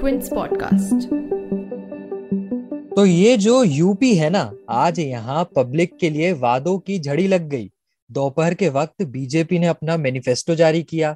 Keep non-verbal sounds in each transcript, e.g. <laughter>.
Quince podcast तो ये जो यूपी है ना, आज यहाँ पब्लिक के लिए वादों की झड़ी लग गई। दोपहर के वक्त बीजेपी ने अपना मैनिफेस्टो जारी किया।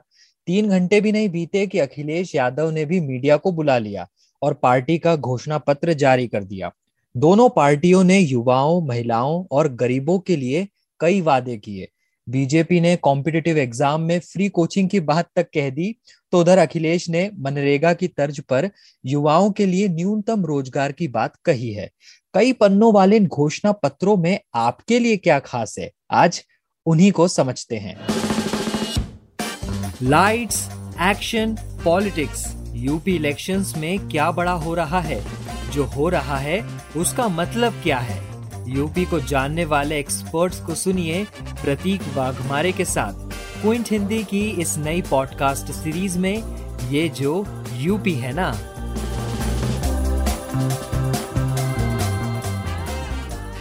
तीन घंटे भी नहीं बीते कि अखिलेश यादव ने भी मीडिया को बुला लिया और पार्टी का घोषणा पत्र जारी कर दिया। दोनों पार्टियों ने युवाओं, महिलाओं और गरीबों के लिए कई वादे किए। बीजेपी ने कॉम्पिटिटिव एग्ज़ाम में फ्री कोचिंग की बात तक कह दी तो उधर अखिलेश ने मनरेगा की तर्ज पर युवाओं के लिए न्यूनतम रोज़गार की बात कही है। कई पन्नों वाले इन घोषणा पत्रों में आपके लिए क्या खास है? आज उन्हीं को समझते हैं। Lights action politics UP elections में क्या बड़ा हो रहा है? जो हो रहा है, उसका मतलब क्या है? यूपी को जानने वाले एक्सपर्ट्स को सुनिए प्रतीक वाघमारे के साथ। क्विंट हिंदी की इस नई पॉडकास्ट सीरीज़ में ये जो यूपी है ना।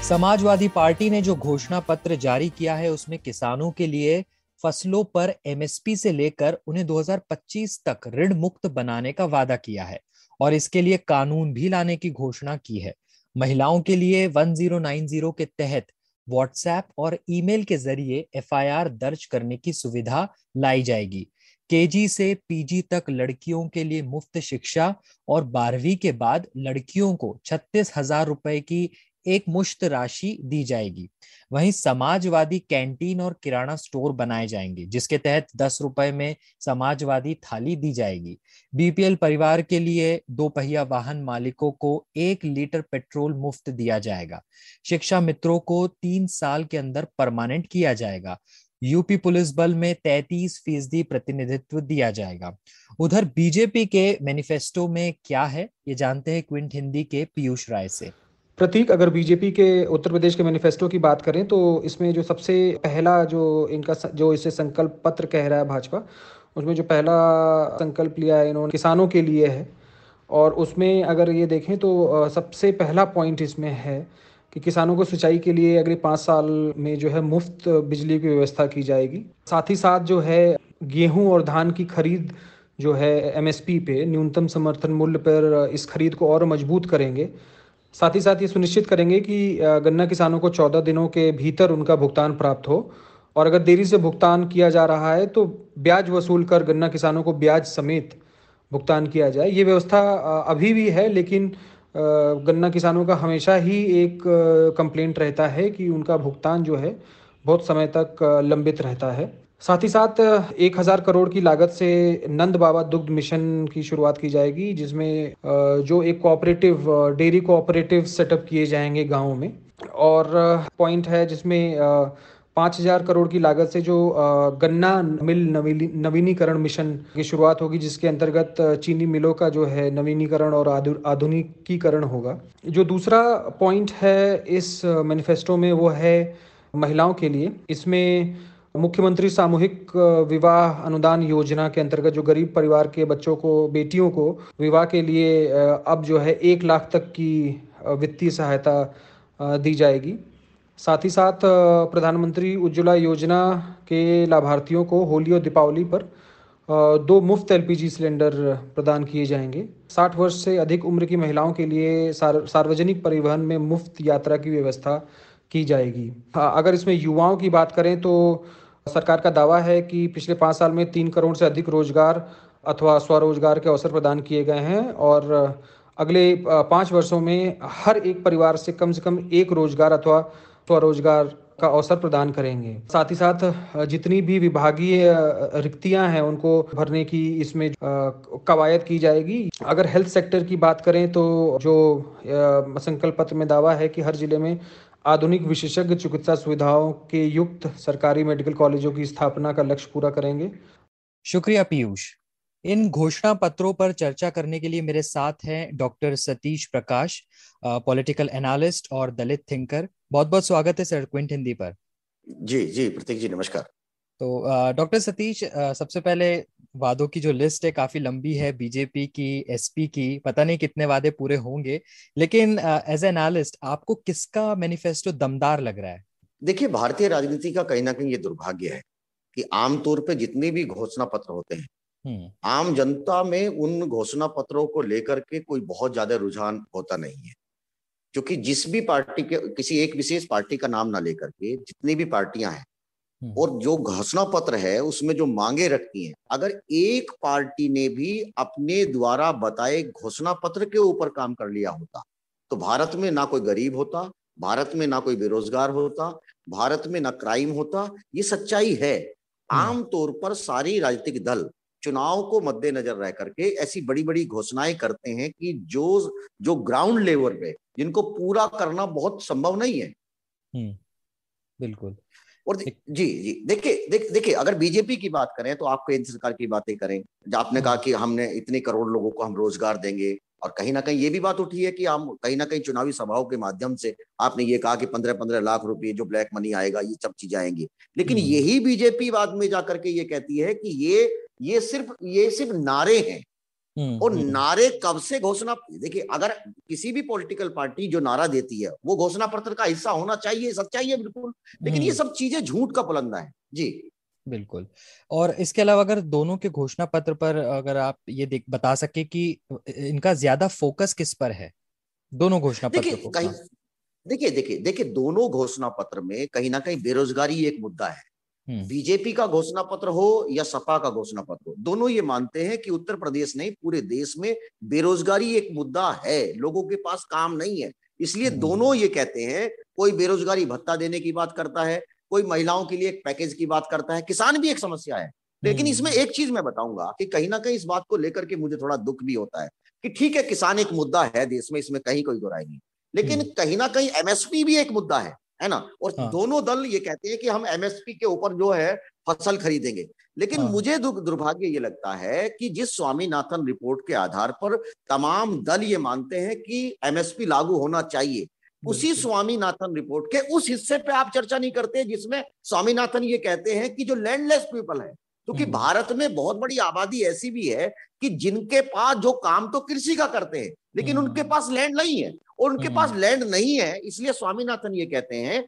समाजवादी पार्टी ने जो घोषणा पत्र जारी किया है, उसमें किसानों के लिए फ़सलों पर एमएसपी से लेकर उन्हें 2025 तक ऋण मुक्त बनाने का वादा किया है और इसके लिए कानून भी लाने की घोषणा की है। महिलाओं के लिए 1090 के तहत व्हाट्सएप और ईमेल के ज़रिए एफआईआर दर्ज करने की सुविधा लाई जाएगी। केजी से पीजी तक लड़कियों के लिए मुफ़्त शिक्षा और बारहवीं के बाद लड़कियों को छत्तीस हज़ार रुपए की एक मुश्त राशि दी जाएगी। वहीं समाजवादी कैंटीन और किराना स्टोर बनाए जाएँगे, जिसके तहत दस रुपए में समाजवादी थाली दी जाएगी। बीपीएल परिवार के लिए दो पहिया वाहन मालिकों को एक लीटर पेट्रोल मुफ़्त दिया जाएगा। शिक्षा मित्रों को तीन साल के अंदर परमानेंट किया जाएगा। यूपी पुलिस बल में 33 फ़ीसदी प्रतिनिधित्व दिया जाएगा। उधर बीजेपी के मैनिफेस्टो में क्या है, ये जानते हैं क्विंट हिंदी के पीयूष राय से। प्रतीक, अगर बीजेपी के उत्तर प्रदेश के मैनिफेस्टो की बात करें तो इसमें जो सबसे पहला जो इनका जो इसे संकल्प पत्र कह रहा है भाजपा, उसमें जो पहला संकल्प लिया है इन्होंने किसानों के लिए है। और उसमें अगर ये देखें तो सबसे पहला पॉइंट इसमें है कि किसानों को सिंचाई के लिए अगले पाँच साल में जो है मुफ़्त बिजली की व्यवस्था की जाएगी। साथ ही साथ जो है गेहूँ और धान की खरीद जो है एमएसपी पे न्यूनतम समर्थन मूल्य पर इस खरीद को और मज़बूत करेंगे। साथ ही साथ ये सुनिश्चित करेंगे कि गन्ना किसानों को चौदह दिनों के भीतर उनका भुगतान प्राप्त हो। और अगर देरी से भुगतान किया जा रहा है तो ब्याज वसूल कर गन्ना किसानों को ब्याज समेत भुगतान किया जाए। ये व्यवस्था अभी भी है, लेकिन गन्ना किसानों का हमेशा ही एक कंप्लेंट रहता है कि उनका भुगतान जो है, बहुत समय तक लंबित रहता है। साथ ही साथ, एक हज़ार करोड़ की लागत से नंद बाबा दुग्ध मिशन की शुरुआत की जाएगी, जिसमें जो एक कोऑपरेटिव डेयरी कोऑपरेटिव सेटअप किए जाएँगे गाँव में। और पॉइंट है जिसमें पाँच हज़ार करोड़ की लागत से जो गन्ना मिल नवीनीकरण मिशन की शुरुआत होगी, जिसके अंतर्गत चीनी मिलों का जो है नवीनीकरण और आधुनिकीकरण होगा। जो दूसरा पॉइंट है इस मैनिफेस्टो में, वो है महिलाओं के लिए। इसमें मुख्यमंत्री सामूहिक विवाह अनुदान योजना के अंतर्गत जो गरीब परिवार के बच्चों को बेटियों को विवाह के लिए अब जो है एक लाख तक की वित्तीय सहायता दी जाएगी। साथ ही साथ प्रधानमंत्री उज्ज्वला योजना के लाभार्थियों को होली और दीपावली पर दो मुफ़्त एलपीजी सिलेंडर प्रदान किए जाएँगे। 60 वर्ष से अधिक उम्र की महिलाओं के लिए सार, सार्वजनिक परिवहन में मुफ़्त यात्रा की व्यवस्था की जाएगी। अगर इसमें युवाओं की बात करें तो सरकार का दावा है कि पिछले पाँच साल में तीन करोड़ से अधिक रोज़गार अथवा स्वरोजगार के अवसर प्रदान किए गए हैं और अगले पाँच वर्षों में हर एक परिवार से कम से कम एक रोज़गार अथवा स्वरोजगार का अवसर प्रदान करेंगे। साथ ही साथ जितनी भी विभागीय रिक्तियाँ हैं उनको भरने की इसमें कवायद की जाएगी। अगर हेल्थ सेक्टर की बात करें तो जो संकल्प पत्र में दावा है कि हर ज़िले में आधुनिक विशेषज्ञ चिकित्सा सुविधाओं के युक्त सरकारी मेडिकल कॉलेजों की स्थापना का लक्ष्य पूरा करेंगे। शुक्रिया पीयूष। इन घोषणा पत्रों पर चर्चा करने के लिए मेरे साथ हैं doctor Satish Prakash political analyst और दलित थिंकर। बहुत बहुत स्वागत है सर क्विंट हिंदी पर। जी जी प्रतीक जी नमस्कार। तो डॉक्टर सतीश सबसे पहले वादों की जो लिस्ट है काफ़ी लंबी है बीजेपी की एसपी की पता नहीं कितने वादे पूरे होंगे लेकिन एज एनालिस्ट आपको किसका मैनिफेस्टो दमदार लग रहा है देखिए भारतीय राजनीति का कहीं ना कहीं ये दुर्भाग्य है कि आमतौर पे जितने भी घोषणा पत्र होते हैं हम्म। आम जनता में उन घोषणा पत्रों को लेकर के कोई बहुत ज़्यादा रुझान होता नहीं है क्योंकि जिस भी पार्टी के किसी एक विशेष पार्टी का नाम ना लेकर के जितनी भी पार्टियाँ हैं। और जो घोषणा पत्र है उसमें जो मांगे रखती हैं अगर एक पार्टी ने भी अपने द्वारा बताए घोषणा पत्र के ऊपर काम कर लिया होता तो भारत में ना कोई गरीब होता भारत में ना कोई बेरोजगार होता भारत में ना क्राइम होता ये सच्चाई है। हम्म। आमतौर पर सारी राजनीतिक दल चुनाव को मद्देनजर रह करके ऐसी बड़ी बड़ी घोषणाएँ करते हैं कि जो जो ग्राउंड लेवल पे जिनको पूरा करना बहुत संभव नहीं है। हम्म, बिल्कुल। और जी जी देखिए देख देखिए अगर बीजेपी की बात करें तो आप केंद्र सरकार की बातें करें आपने कहा। कि हमने इतने करोड़ लोगों को हम रोज़गार देंगे और कहीं ना कहीं ये भी बात उठी है कि हम कहीं ना कहीं चुनावी सभाओं के माध्यम से आपने ये कहा कि पंद्रह पंद्रह लाख रुपए जो ब्लैक मनी आएगा ये सब चीज़ें आएँगी लेकिन हम्म। यही बीजेपी बाद में जाकर के ये कहती है कि ये ये सिर्फ़ ये सिर्फ़ नारे हैं और हम्म। नारे कब से घोषणा देखिए अगर किसी भी पॉलिटिकल पार्टी जो नारा देती है वो घोषणा पत्र का हिस्सा होना चाहिए सच्चाई है बिल्कुल। लेकिन ये सब चीज़ें झूठ का पुलंदा है। जी। बिल्कुल। और इसके अलावा अगर दोनों के घोषणा पत्र पर अगर आप ये देख बता सके कि इनका ज़्यादा फोकस किस पर है? दोनों घोषणा पत्र को? हाँ। देखिए देखिए देखिए दोनों घोषणा पत्र में कहीं ना कहीं बेरोजगारी एक मुद्दा है। हम्म। बीजेपी का घोषणा पत्र हो या सपा का घोषणा पत्र हो दोनों ये मानते हैं कि उत्तर प्रदेश नहीं पूरे देश में बेरोजगारी एक मुद्दा है लोगों के पास काम नहीं है इसलिए हम्म। दोनों ये कहते हैं कोई बेरोजगारी भत्ता देने की बात करता है कोई महिलाओं के लिए एक पैकेज की बात करता है किसान भी एक समस्या है लेकिन इसमें हम्म। एक चीज़ मैं बताऊँगा कि कहीं ना कहीं इस बात को लेकर के मुझे थोड़ा दुख भी होता है कि ठीक है किसान एक मुद्दा है देश में इसमें कहीं कोई दोराई नहीं लेकिन हम्म। कहीं ना कहीं एमएसपी भी एक मुद्दा है है ना और हाँ। दोनों दल ये कहते हैं कि हम एमएसपी के ऊपर जो है फ़सल खरीदेंगे लेकिन हाँ। मुझे दुर्भाग्य ये लगता है कि जिस स्वामीनाथन रिपोर्ट के आधार पर तमाम दल ये मानते हैं कि एमएसपी लागू होना चाहिए उसी स्वामीनाथन रिपोर्ट के उस हिस्से पे आप चर्चा नहीं करते जिसमें स्वामीनाथन ये कहते हैं कि जो लैंडलेस पीपल है क्योंकि तो हम्म। भारत में बहुत बड़ी आबादी ऐसी भी है कि जिनके पास जो काम तो कृषि का करते हैं लेकिन उनके हम्म। पास लैंड नहीं है और उनके पास हम्म। लैंड नहीं है इसलिए स्वामीनाथन ये कहते हैं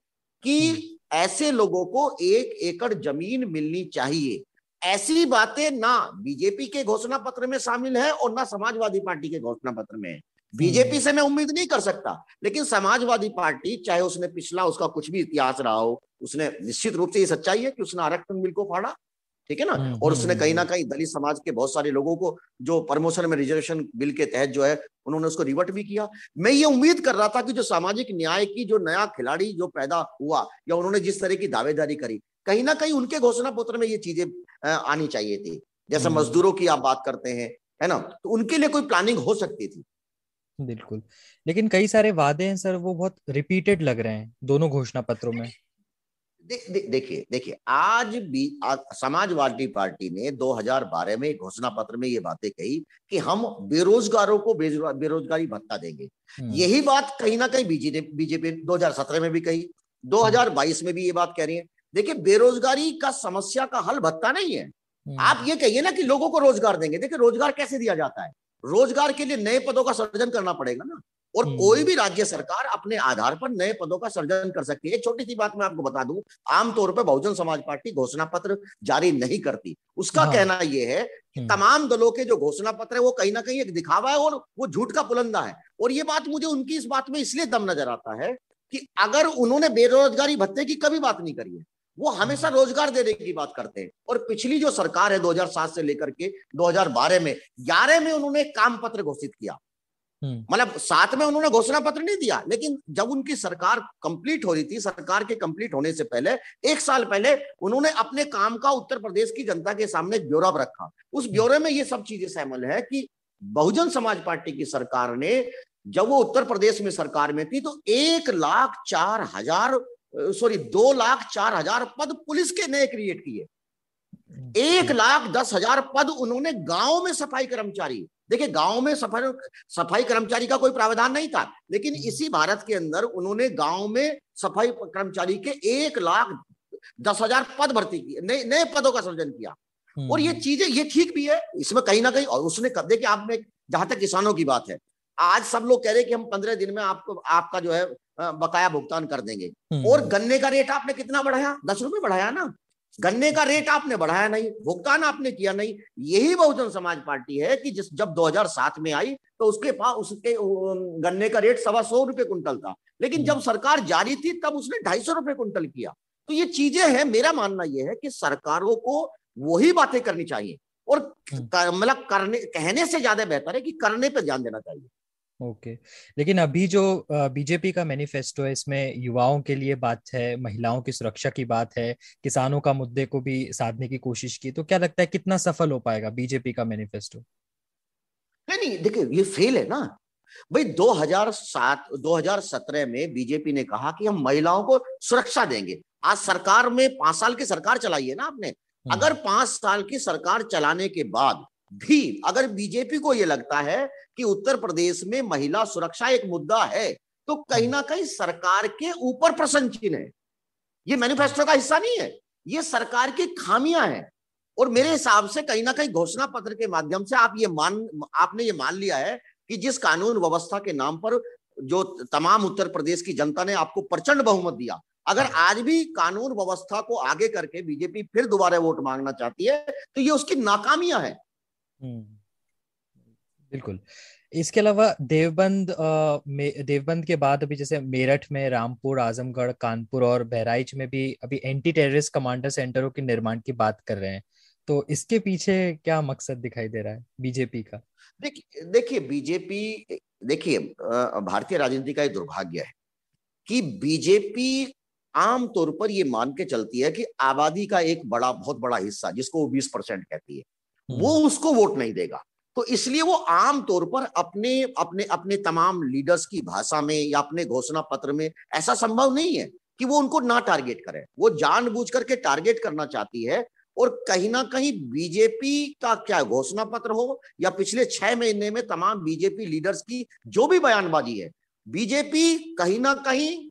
कि ऐसे लोगों को एक एकड़ ज़मीन मिलनी चाहिए ऐसी बातें ना बीजेपी के घोषणा पत्र में शामिल है और ना समाजवादी पार्टी के घोषणा पत्र में है बीजेपी से मैं उम्मीद नहीं कर सकता लेकिन समाजवादी पार्टी चाहे उसने पिछला उसका कुछ भी इतिहास रहा हो उसने निश्चित रूप से ये सच्चाई है कि उसने आरक्षण बिल को फाड़ा ठीक है ना? हम्म, और उसने हम्म, कहीं ना हम्म। कहीं दलित समाज के बहुत सारे लोगों को जो प्रमोशन में रिजर्वेशन बिल के तहत जो है उन्होंने उसको रिवर्ट भी किया। मैं ये उम्मीद कर रहा था कि जो सामाजिक न्याय की जो नया खिलाड़ी जो पैदा हुआ या उन्होंने जिस तरह की दावेदारी करी कहीं ना कहीं उनके घोषणा पत्र में ये चीज़ें आनी चाहिए थी। जैसे मजदूरों की आप बात करते हैं है ना? तो उनके लिए कोई प्लानिंग हो सकती थी। बिल्कुल। लेकिन कई सारे वादे हैं सर वो बहुत रिपीटेड लग रहे हैं दोनों घोषणा पत्रों में। देखिए देखिए आज भी समाजवादी पार्टी ने 2012 में घोषणा पत्र में ये बातें कही कि हम बेरोजगारों को बेरोजगारी भत्ता देंगे। हम्म। यही बात कहीं ना कहीं बीजेपी बीजेपी 2017 में भी कही 2022 में भी ये बात कह रही है। देखिए बेरोजगारी का समस्या का हल भत्ता नहीं है। हम्म। आप ये कहिए ना कि लोगों को रोज़गार देंगे। देखिए रोज़गार कैसे दिया जाता है? रोज़गार के लिए नए पदों का सर्जन करना पड़ेगा ना। और हम्म। कोई भी राज्य सरकार अपने आधार पर नए पदों का सर्जन कर सकती है छोटी सी बात मैं आपको बता दूँ आमतौर पर बहुजन समाज पार्टी घोषणा पत्र जारी नहीं करती उसका हाँ। कहना यह है कि हम्म। तमाम दलों के जो घोषणा पत्र है वो कहीं ना कहीं एक दिखावा है और वो झूठ का पुलंदा है और ये बात मुझे उनकी इस बात में इसलिए दम नज़र आता है कि अगर उन्होंने बेरोजगारी भत्ते की कभी बात नहीं करी है वो हमेशा हम्म। रोज़गार देने की बात करते हैं और पिछली जो सरकार है 2007 से लेकर के 2012 में 11 में उन्होंने काम पत्र घोषित किया हम्म। मतलब साथ में उन्होंने घोषणा पत्र नहीं दिया लेकिन जब उनकी सरकार कंप्लीट हो रही थी सरकार के कंप्लीट होने से पहले एक साल पहले उन्होंने अपने काम का उत्तर प्रदेश की जनता के सामने ब्यौरा रखा। उस ब्यौरे में ये सब चीज़ें शामिल है कि बहुजन समाज पार्टी की सरकार ने जब वो उत्तर प्रदेश में सरकार में थी तो एक लाख चार हज़ार सॉरी दो लाख चार हज़ार पद पुलिस के नए क्रिएट किए। एक लाख दस हज़ार पद उन्होंने गाँव में सफ़ाई कर्मचारी देखिए गाँव में सफ़ाई सफ़ाई कर्मचारी का कोई प्रावधान नहीं था लेकिन इसी भारत के अंदर उन्होंने गाँव में सफ़ाई कर्मचारी के एक लाख दस हज़ार पद भर्ती किए नए नए पदों का सृजन किया। और ये चीज़ें ये ठीक भी है इसमें कहीं ना कहीं और उसने कर देखिए आप में जहाँ तक किसानों की बात है आज सब लोग कह रहे हैं कि हम पंद्रह दिन में आपको आपका जो है बकाया भुगतान कर देंगे। हम्म। और गन्ने का रेट आपने कितना बढ़ाया? दस रुपए बढ़ाया ना। गन्ने का रेट आपने बढ़ाया नहीं भुगतान आपने किया नहीं। यही बहुजन समाज पार्टी है कि जिस जब 2007 में आई तो उसके पास उसके गन्ने का रेट सवा सौ रुपए कुंटल था। लेकिन जब सरकार जारी थी तब उसने ढाई सौ रुपए कुंटल किया। तो ये चीज़ें हैं मेरा मानना यह है कि सरकारों को वही बातें करनी चाहिए। और हम्म। मतलब करने कहने से ज़्यादा बेहतर है कि करने पर ध्यान देना चाहिए। ओके। लेकिन अभी जो बीजेपी का मैनिफेस्टो है इसमें युवाओं के लिए बात है महिलाओं की सुरक्षा की बात है किसानों का मुद्दे को भी साधने की कोशिश की तो क्या लगता है कितना सफल हो पाएगा बीजेपी का मैनिफेस्टो? नहीं नहीं देखिए ये फेल है ना। भाई 2007 2017 में बीजेपी ने कहा कि हम महिलाओं को सुरक्षा देंगे। आज सरकार में पाँच साल की सरकार चलाई है ना आपने। हम्म। अगर पाँच साल की सरकार चलाने के बाद भी अगर बीजेपी को यह लगता है कि उत्तर प्रदेश में महिला सुरक्षा एक मुद्दा है तो कहीं ना कहीं सरकार के ऊपर प्रश्न चिन्ह है ये मैनिफेस्टो का हिस्सा नहीं है, ये सरकार की खामियाँ हैं और मेरे हिसाब से कहीं ना कहीं घोषणा पत्र के माध्यम से आप ये मान, आपने ये मान लिया है कि जिस कानून व्यवस्था के नाम पर जो तमाम उत्तर प्रदेश की जनता ने आपको प्रचंड बहुमत दिया, अगर आज भी कानून व्यवस्था को आगे करके बीजेपी फिर दोबारा वोट मांगना चाहती है तो ये उसकी नाकामियाँ है। बिल्कुल। इसके अलावा देवबंद देवबंद के बाद अभी जैसे मेरठ में रामपुर, आजमगढ़, कानपुर और बहराइच में भी अभी एंटी टेररिस्ट कमांडर सेंटरों के निर्माण की बात कर रहे हैं। तो इसके पीछे क्या मकसद दिखाई दे रहा है बीजेपी का? देखिए देखिए बीजेपी देखिए भारतीय राजनीति का एक दुर्भाग्य है कि बीजेपी आम तौर पर ये मान के चलती है कि आबादी का एक बड़ा, बहुत बड़ा हिस्सा, जिसको वो बीस परसेंट कहती है वो हम्म। उसको वोट नहीं देगा तो इसलिए वो आम तौर पर अपने अपने अपने तमाम लीडर्स की भाषा में या अपने घोषणा पत्र में ऐसा संभव नहीं है कि वो उनको ना टारगेट करे वो जानबूझ करके टारगेट करना चाहती है और कहीं ना कहीं बीजेपी का क्या घोषणा पत्र हो या पिछले छह महीने में तमाम बीजेपी लीडर्स की जो भी बयानबाजी है, बीजेपी कहीं ना कहीं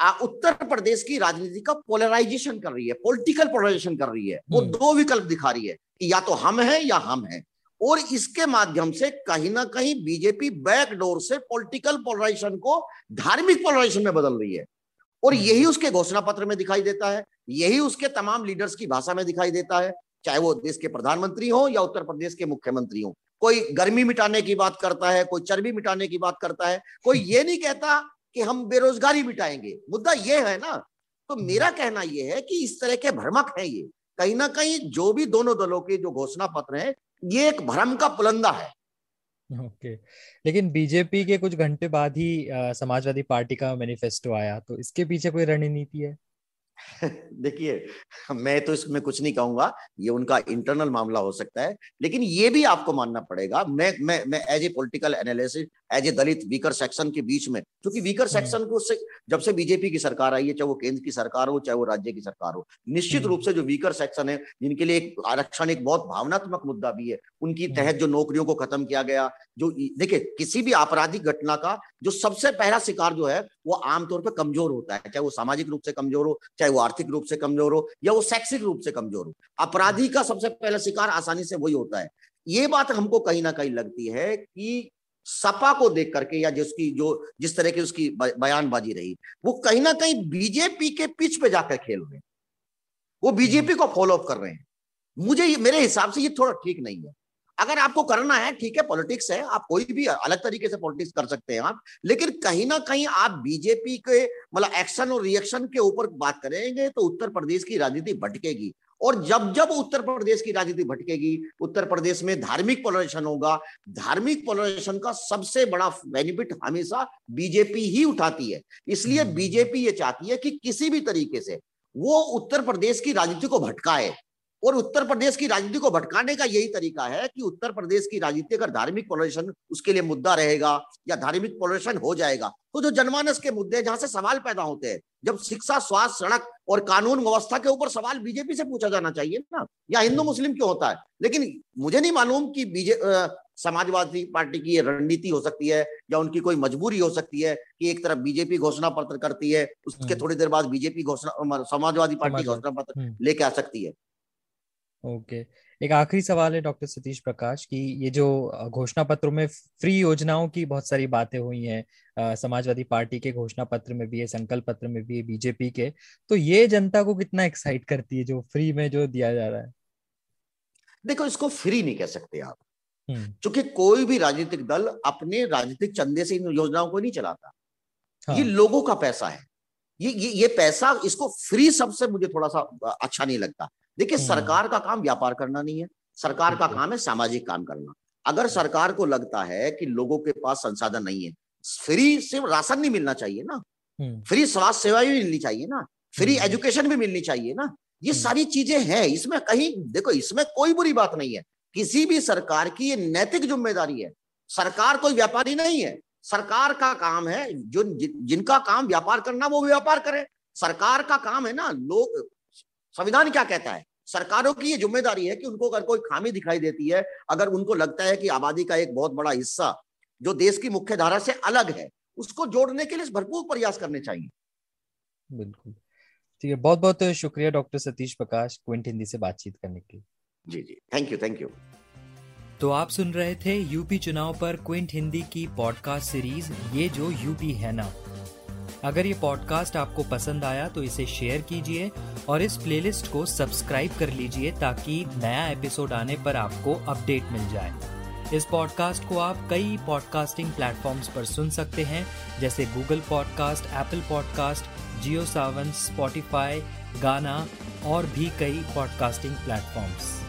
उत्तर प्रदेश की राजनीति का पोलराइजेशन कर रही है पॉलिटिकल पोलराइजेशन कर रही है वो हम्म। दो विकल्प दिखा रही है कि या तो हम हैं या हम हैं और इसके माध्यम से कहीं ना कहीं बीजेपी बैकडोर से पॉलिटिकल पोलराइजेशन को धार्मिक पोलराइजेशन में बदल रही है और हम्म। यही उसके घोषणा पत्र में दिखाई देता है यही उसके तमाम लीडर्स की भाषा में दिखाई देता है चाहे वो देश के प्रधानमंत्री हो या उत्तर प्रदेश के मुख्यमंत्री हो कोई गर्मी मिटाने की बात करता है कोई चर्बी मिटाने की बात करता है कोई ये नहीं कहता कि हम बेरोजगारी मिटाएँगे। मुद्दा ये है ना तो हम्म। मेरा कहना यह है कि इस तरह के भ्रमक है ये। कहीं ना कहीं जो भी दोनों दलों के जो घोषणा पत्र है ये एक भ्रम का पुलंदा है। ओके। okay. लेकिन बीजेपी के कुछ घंटे बाद ही समाजवादी पार्टी का मैनिफेस्टो आया तो इसके पीछे कोई रणनीति है? <laughs> देखिए मैं तो इसमें कुछ नहीं कहूँगा ये उनका इंटरनल मामला हो सकता है। लेकिन ये भी आपको मानना पड़ेगा मैं मैं मैं as a political analysis as a Dalit weaker section के बीच में क्योंकि वीकर सेक्शन हम्म। को से जब से बीजेपी की सरकार आई है चाहे वो केंद्र की सरकार हो चाहे वो राज्य की सरकार हो निश्चित हम्म। रूप से जो वीकर सेक्शन है जिनके लिए एक आरक्षण एक बहुत भावनात्मक मुद्दा भी है उनकी हम्म। तहत जो नौकरियों को खत्म किया गया जो देखिए किसी भी आपराधिक घटना का जो सबसे पहला शिकार जो है वो आमतौर पर कमज़ोर होता है चाहे वो सामाजिक रूप से कमज़ोर हो चाहे वो आर्थिक रूप से कमज़ोर हो या वो शैक्षिक रूप से कमज़ोर हो अपराधी का सबसे पहला शिकार आसानी से वही होता है ये बात हमको कहीं ना कहीं लगती है कि सपा को देख करके या जिसकी जो जिस तरह की उसकी बयानबाजी रही वो कहीं ना कहीं बीजेपी के पिच पे जाकर खेल रहे हैं। वो बीजेपी को फॉलो अप कर रहे हैं। मुझे मेरे हिसाब से ये थोड़ा ठीक नहीं है। अगर आपको करना है ठीक है पॉलिटिक्स है आप कोई भी अलग तरीके से पॉलिटिक्स कर सकते हैं आप लेकिन कहीं ना कहीं आप बीजेपी के मतलब एक्शन और रिएक्शन के ऊपर बात करेंगे तो उत्तर प्रदेश की राजनीति भटकेगी। और जब जब उत्तर प्रदेश की राजनीति भटकेगी उत्तर प्रदेश में धार्मिक पोलराइजेशन होगा धार्मिक पोलराइजेशन का सबसे बड़ा बेनिफिट हमेशा बीजेपी ही उठाती है इसलिए हम्म। बीजेपी ये चाहती है कि किसी भी तरीके से वो उत्तर प्रदेश की राजनीति को भटकाए और उत्तर प्रदेश की राजनीति को भटकाने का यही तरीका है कि उत्तर प्रदेश की राजनीति अगर धार्मिक पोलराइजेशन उसके लिए मुद्दा रहेगा या धार्मिक पोलराइजेशन हो जाएगा तो जो जनमानस के मुद्दे जहाँ से सवाल पैदा होते हैं जब शिक्षा स्वास्थ्य सड़क और कानून व्यवस्था के ऊपर सवाल बीजेपी से पूछा जाना चाहिए ना या हिंदू हम्म। मुस्लिम क्यों होता है लेकिन मुझे नहीं मालूम कि बीजे समाजवादी पार्टी की रणनीति हो सकती है या उनकी कोई मजबूरी हो सकती है कि एक तरफ़ बीजेपी घोषणा पत्र करती है उसके हम्म। थोड़ी देर बाद बीजेपी घोषणा समाजवादी पार्टी घोषणा पत्र हम्म। लेके आ सकती है ओके। एक आखिरी सवाल है डॉक्टर सतीश प्रकाश की ये जो घोषणा पत्रों में फ्री योजनाओं की बहुत सारी बातें हुई हैं समाजवादी पार्टी के घोषणा पत्र में भी है संकल्प पत्र में भी है बीजेपी के। तो ये जनता को कितना एक्साइट करती है जो फ्री में जो दिया जा रहा है? देखो इसको फ्री नहीं कह सकते आप। हम्म। क्योंकि कोई भी राजनीतिक दल अपने राजनीतिक चंदे से इन योजनाओं को नहीं चलाता। हाँ। ये लोगों का पैसा है। ये ये ये पैसा इसको फ्री सबसे मुझे थोड़ा सा अच्छा नहीं लगता। देखिए हम्म। सरकार का काम व्यापार करना नहीं है। सरकार का काम है सामाजिक काम करना। अगर सरकार को लगता है कि लोगों के पास संसाधन नहीं है फ्री सिर्फ़ राशन नहीं मिलना चाहिए ना। फ्री हम्म। स्वास्थ्य सेवा भी मिलनी चाहिए ना। फ्री एजुकेशन हम्म। भी मिलनी चाहिए ना। ये सारी चीज़ें हैं। इसमें कहीं देखो इसमें कोई बुरी बात नहीं है। किसी भी सरकार की ये नैतिक ज़िम्मेदारी है। सरकार कोई व्यापारी नहीं है। सरकार का काम है जो जिनका काम व्यापार करना वो व्यापार करे। सरकार का काम है ना लोग संविधान क्या कहता है? सरकारों की ये ज़िम्मेदारी है कि उनको अगर कोई खामी दिखाई देती है अगर उनको लगता है कि आबादी का एक बहुत बड़ा हिस्सा जो देश की मुख्य धारा से अलग है उसको जोड़ने के लिए भरपूर प्रयास करने चाहिए। बिल्कुल। ठीक है बहुत बहुत शुक्रिया डॉक्टर सतीश प्रकाश क्विंट हिंदी से बातचीत करने के लिए। जी जी। थैंक यू थैंक यू तो आप सुन रहे थे यूपी चुनाव पर क्विंट हिंदी की पॉडकास्ट सीरीज़ ये जो यूपी है ना। अगर ये पॉडकास्ट आपको पसंद आया तो इसे शेयर कीजिए और इस प्लेलिस्ट को सब्सक्राइब कर लीजिए ताकि नया एपिसोड आने पर आपको अपडेट मिल जाए। इस पॉडकास्ट को आप कई पॉडकास्टिंग प्लेटफॉर्म्स पर सुन सकते हैं, जैसे Google podcast Apple podcast Jio Saavn Spotify Gaana और भी कई पॉडकास्टिंग प्लेटफॉर्म्स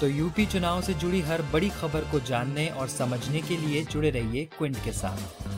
तो यूपी चुनाव से जुड़ी हर बड़ी खबर को जानने और समझने के लिए जुड़े रहिए क्विंट के साथ।